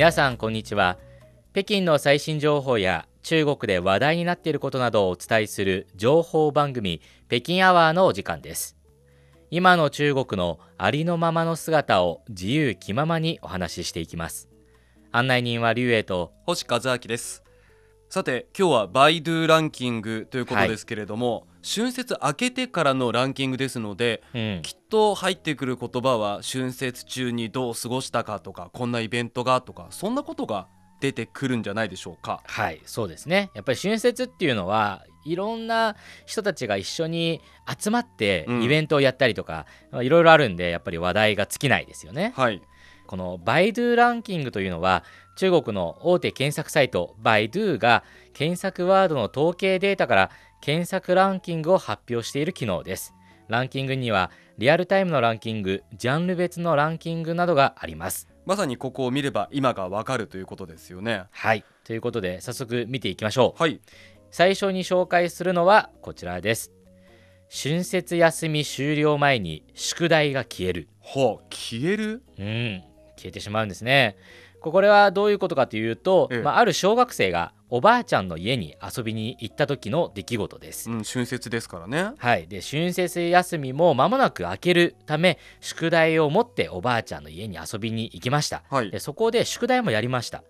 皆さんこんにちは。北京の最新情報や中国で話題になっていることなどをお伝えする情報番組北京アワーのお時間です。今の中国のありのままの姿を自由気ままにお話ししていきます。案内人は劉英と星和明です。さて今日はバイドゥランキングということですけれども、春節明けてからのランキングですので、うんきっと入ってくる言葉は春節中にどう過ごしたかとかこんなイベントがとかそんなことが出てくるんじゃないでしょうか。はいそうですね。やっぱり春節っていうのはいろんな人たちが一緒に集まってうん。イベントをやったりとか、いろいろあるんでやっぱり話題が尽きないですよね。はい。このバイドゥランキングというのは中国の大手検索サイトバイドゥが検索ワードの統計データから検索ランキングを発表している機能です。ランキングにはリアルタイムのランキングジャンル別のランキングなどがあります。まさにここを見れば今がわかるということですよね。はい。ということで早速見ていきましょう。はい。最初に紹介するのはこちらです。春節休み終了前に宿題が消える。はあ消える？うん。消えてしまうんですね。ここれはどういうことかというと、ええ。まあ、ある小学生がおばあちゃんの家に遊びに行った時の出来事です、うん春節ですからね。はい、で春節休みも間もなく明けるため宿題を持っておばあちゃんの家に遊びに行きました。はい。でそこで宿題もやりました。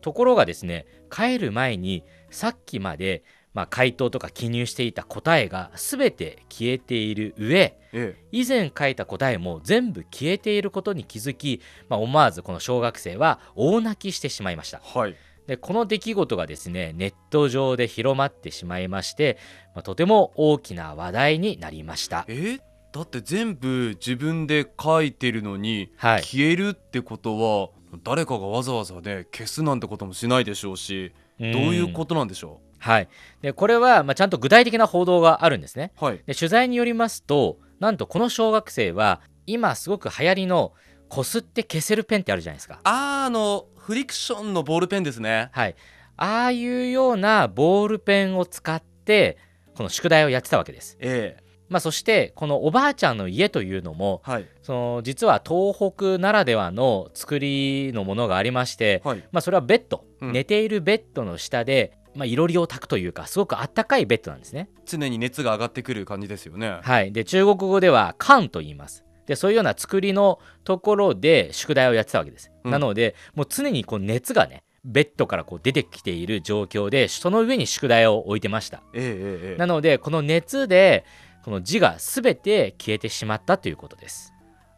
ところがですね帰る前にさっきまで、まあ、回答とか記入していた答えが全て消えている上え以前書いた答えも全部消えていることに気づき、まあ、思わずこの小学生は大泣きしてしまいました。えはいでこの出来事がですねネット上で広まってしまいまして、まあ、とても大きな話題になりました。え？だって全部自分で書いてるのにはい。消えるってことは誰かがわざわざね消すなんてこともしないでしょうしどういうことなんでしょはい。でこれは、まあ、ちゃんと具体的な報道があるんですね。うはい。で取材によりますとなんとこの小学生は今すごく流行りのこすって消せるペンってあるじゃないですか。あーあのフリクションのボールペンですね。はい。ああいうようなボールペンを使ってこの宿題をやってたわけです。ええ。まあそしてこのおばあちゃんの家というのもはい。その実は東北ならではの作りのものがありまして、はい。まあそれはベッド、うん。寝ているベッドの下でまあ、いろりを炊くというかすごくあったかいベッドなんですね。常に熱が上がってくる感じですよね。はい、で中国語では「缶」と言います。でそういうような作りのところで宿題をやってたわけです。うんなのでもう常にこう熱がねベッドからこう出てきている状況でその上に宿題を置いてました。えええなのでこの熱でこの字が全て消えてしまったということです。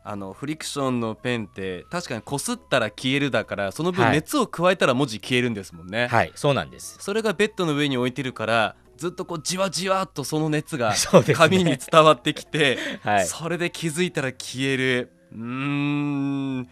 あのフリクションのペンって確かにこすったら消えるだからその分はい熱を加えたら文字消えるんですもんね、はいそうなんです。それがベッドの上に置いてるからずっとこうじわじわっとその熱が 紙に伝わってきて、はい。それで気づいたら消える。うーん。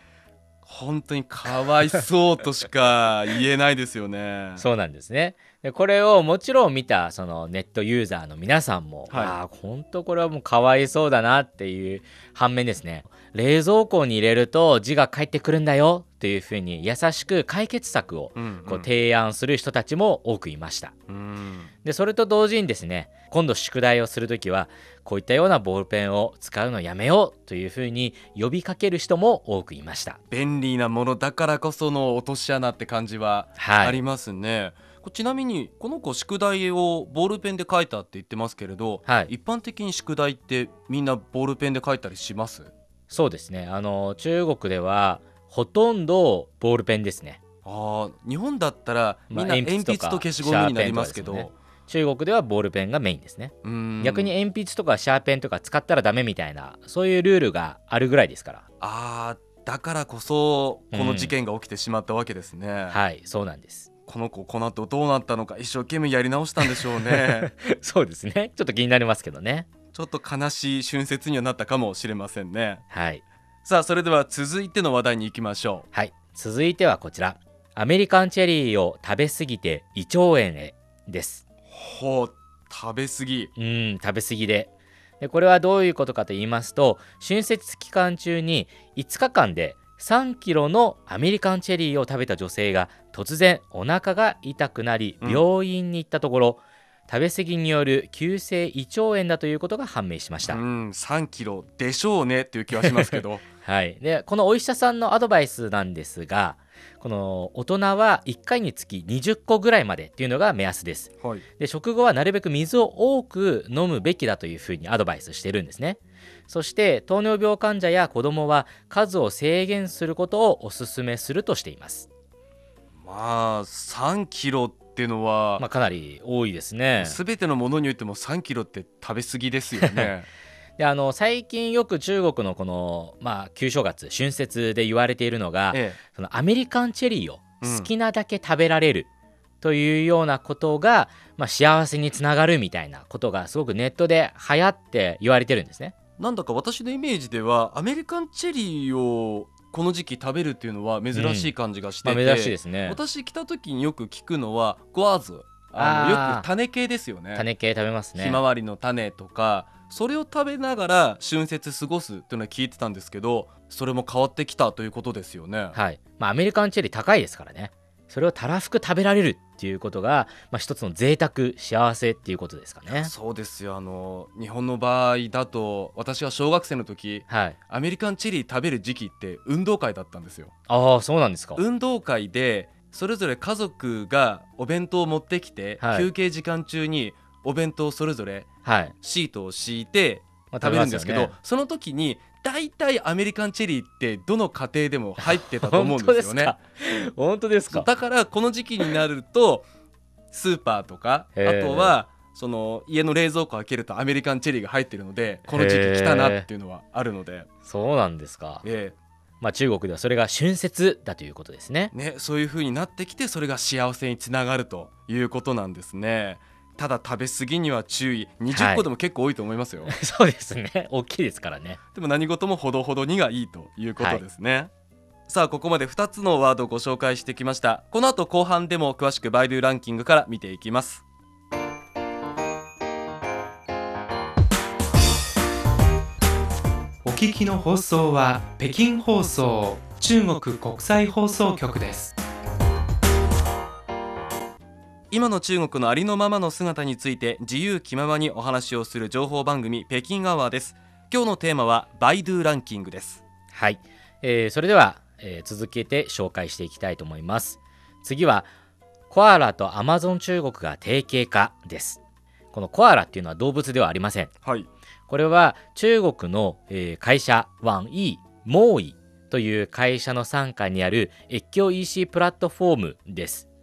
本当にかわいそうとしか言えないですよね。そうなんですね。でこれをもちろん見たそのネットユーザーの皆さんも、はい。ああ本当これはもうかわいそうだなっていう反面ですね。冷蔵庫に入れると字が返ってくるんだよっていうふうに優しく解決策をこう提案する人たちも多くいました。うん。でそれと同時にですね今度宿題をする時はこういったようなボールペンを使うのやめようというふうに呼びかける人も多くいました。便利なものだからこその落とし穴って感じははい。ありますね、こちなみにこの子宿題をボールペンで書いたって言ってますけれど、はい。一般的に宿題ってみんなボールペンで書いたりします？そうですね。あの中国ではほとんどボールペンですね。あー日本だったらまあみんな鉛筆と消しゴムになりますけど、シャーペンとか中国ではボールペンがメインですね。逆に鉛筆とかシャーペンとか使ったらダメみたいなそういうルールがあるぐらいですから。あーだからこそこの事件が起きてしまったわけですね、はいそうなんです。この子この後どうなったのか一生懸命やり直したんでしょうね そうですねちょっと気になりますけどね。ちょっと悲しい春節にはなったかもしれませんねはいさあそれでは続いての話題に行きましょう。はい。続いてはこちら。アメリカンチェリーを食べ過ぎて胃腸炎へです。ほう食べ過ぎ。うん食べ過ぎで。でこれはどういうことかと言いますと春節期間中に5日間で3キロのアメリカンチェリーを食べた女性が突然お腹が痛くなりうん。病院に行ったところ、食べ過ぎによる急性胃腸炎だということが判明しました、うん3キロでしょうねっていう気はしますけど はい、でこのお医者さんのアドバイスなんですがこの大人は1回につき20個ぐらいまでっていうのが目安です。はい。で食後はなるべく水を多く飲むべきだというふうにアドバイスしてるんですね。そして糖尿病患者や子どもは数を制限することをお勧めするとしています、まあ3キロっていうのは、まあ、かなり多いですね。全てのものにおいても3キロって食べ過ぎですよね であの最近よく中国のこの、まあ、旧正月春節で言われているのが、えそのアメリカンチェリーをうん好きなだけ食べられるというようなことが、まあ、幸せにつながるみたいなことがすごくネットで流行って言われてるんですね。えなんだか私のイメージではアメリカンチェリーをこの時期食べるっていうのは珍しい感じがしてまあ、て、珍しいですね。私来た時によく聞くのはゴワーズあのよく種系ですよね種系食べますねひ。まわりの種とかそれを食べながら春節過ごすっていうのは聞いてたんですけどそれも変わってきたということですよね。はいまあ、アメリカンチェリー高いですからね。それをたらふく食べられるっていうことが、まあ、一つの贅沢幸せっていうことですかね。そうですよあの日本の場合だと私は小学生の時はい、アメリカンチェリー食べる時期って運動会だったんですよ。ああそうなんですか。運動会でそれぞれ家族がお弁当を持ってきて、はい休憩時間中にお弁当をそれぞれはい、シートを敷いてまあ食べるんですけど、ねその時に大体アメリカンチェリーってどの家庭でも入ってたと思うんですよね。本当ですか？だからこの時期になるとスーパーとかあとはその家の冷蔵庫開けるとアメリカンチェリーが入ってるのでこの時期来たなっていうのはあるので、そうなんですか。えまあ、中国ではそれが春節だということですね。えね、そういう風になってきてそれが幸せにつながるということなんですね。ただ食べ過ぎには注意。20個でも結構多いと思いますよ、そうですね。大きいですからね。でも何事もほどほどにがいいということですね、さあここまで2つのワードをご紹介してきました。この後後半でも詳しくバイドゥランキングから見ていきます。お聞きの放送は北京放送中国国際放送局です今の中国のありのままの姿について自由気ままにお話をする情報番組北京アワーです今日のテーマはバイドゥランキングですはい。えーそれでは、えー続けて紹介していきたいと思います。次は、コアラとアマゾン中国が提携化です。このコアラっていうのは動物ではありません。はいこれは中国の、えー会社ワンイーモーイという会社の傘下にある越境 EC プラットフォームです。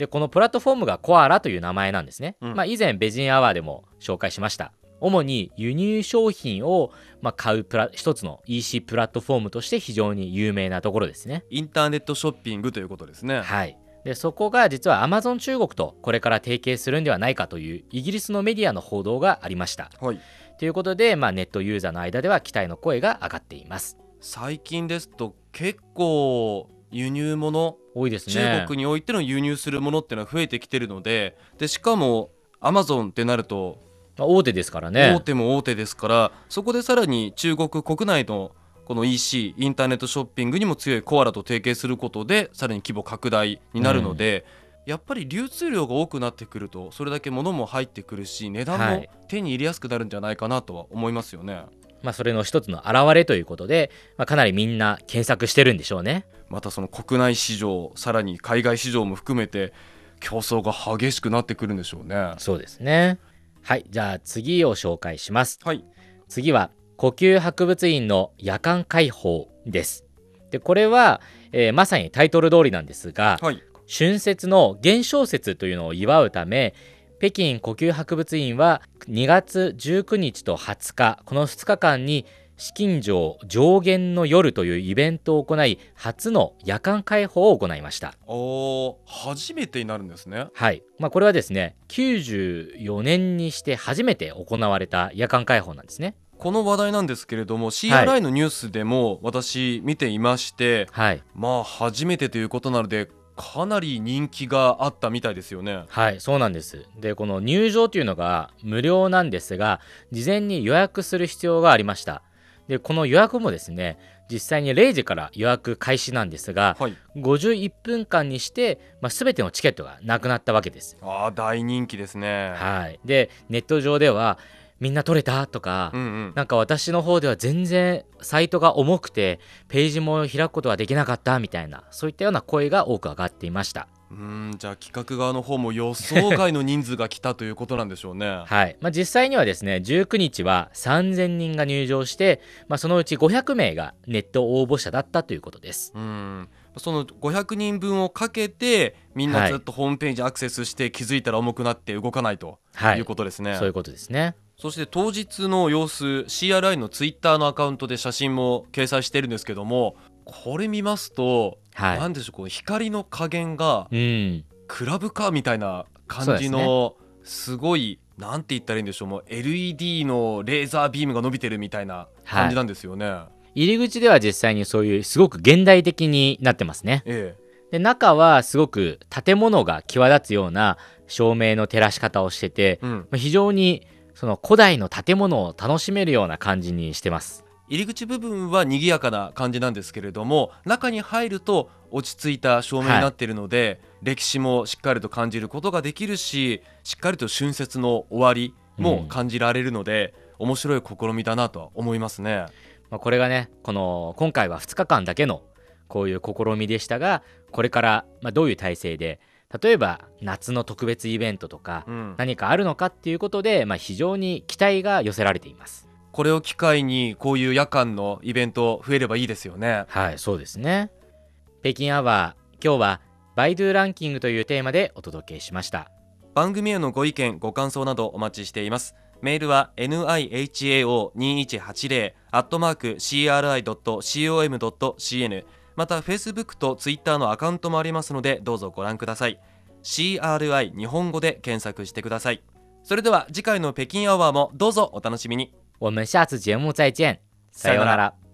でこのプラットフォームがコアラという名前なんですね。うんまあ、以前ベジンアワーでも紹介しました。主に輸入商品を、まあ、買うプラ一つの EC プラットフォームとして非常に有名なところですね。インターネットショッピングということですねはい。でそこが実は Amazon 中国とこれから提携するんではないかというイギリスのメディアの報道がありました。はいということで、まあ、ネットユーザーの間では期待の声が上がっています。最近ですと結構輸入物多いですね。中国においての輸入するものっていうのは増えてきてるのででしかもアマゾンってなるとまあ大手ですからね大。手も大手ですから、そこでさらに中国国内のこの EC インターネットショッピングにも強いコアラと提携することでさらに規模拡大になるので、やっぱり流通量が多くなってくるとそれだけ物も入ってくるし値段もはい手に入れやすくなるんじゃないかなとは思いますよね。まあ、それの一つの表れということで、まあ、かなりみんな検索してるんでしょうね。またその国内市場さらに海外市場も含めて競争が激しくなってくるんでしょうね。そうですね。はい。じゃあ次を紹介します。はい、次は呼吸博物院の夜間開放です。でこれは、えーまさにタイトル通りなんですが、はい、春節の元宵節というのを祝うため北京呼吸博物院は2月19日と20日この2日間に紫禁城上限の夜というイベントを行い初の夜間開放を行いました。おー初めてになるんですね。はい、まあ、これはですね94年にして初めて行われた夜間開放なんですね。この話題なんですけれども CRI のニュースでも私見ていまして、はい。まあ初めてということなのでかなり人気があったみたいですよね。はいそうなんです。でこの入場というのが無料なんですが事前に予約する必要がありました。でこの予約もですね実際に0時から予約開始なんですがはい、51分間にして、まあ、全てのチケットがなくなったわけです。あー大人気ですね。はい。でネット上ではみんな撮れた？とか、うんうんなんか私の方では全然サイトが重くてページも開くことができなかったみたいなそういったような声が多く上がっていました。うーんじゃあ企画側の方も予想外の人数が来たということなんでしょうね。はいまあ、実際にはですね19日は3000人が入場して、まあ、そのうち500名がネット応募者だったということです。うんその500人分をかけてみんなずっとホームページアクセスして気づいたら重くなって動かないとはいいうことですね。そういうことですね。そして当日の様子 CRI のツイッターのアカウントで写真も掲載してるんですけどもこれ見ますと、はい。なんでしょうこう光の加減がうん。クラブカーみたいな感じのすごいなんて言ったらいいんでしょうもう LED のレーザービームが伸びてるみたいな感じなんですよね。入り口では実際にそういうすごく現代的になってますね。えで中はすごく建物が際立つような照明の照らし方をしててえ、うん、まあ非常にその古代の建物を楽しめるような感じにしてます。入り口部分は賑やかな感じなんですけれども中に入ると落ち着いた照明になっているので、歴史もしっかりと感じることができるししっかりと春節の終わりも感じられるので、面白い試みだなとは思いますね。まあ、これがねこの今回は2日間だけのこういう試みでしたがこれからまあどういう体制で例えば夏の特別イベントとかうん、何かあるのかっていうことで、まあ、非常に期待が寄せられています。これを機会にこういう夜間のイベント増えればいいですよね。はいそうですね。北京アワー今日はバイドゥランキングというテーマでお届けしました。番組へのご意見ご感想などお待ちしていますメールは nihao2180 アットマーク CRI.com.cn また Facebook と Twitter のアカウントもありますのでどうぞご覧ください。CRI 日本語で検索してください。それでは次回の北京アワーもどうぞお楽しみに。我们下次节目再见，さようならさようなら。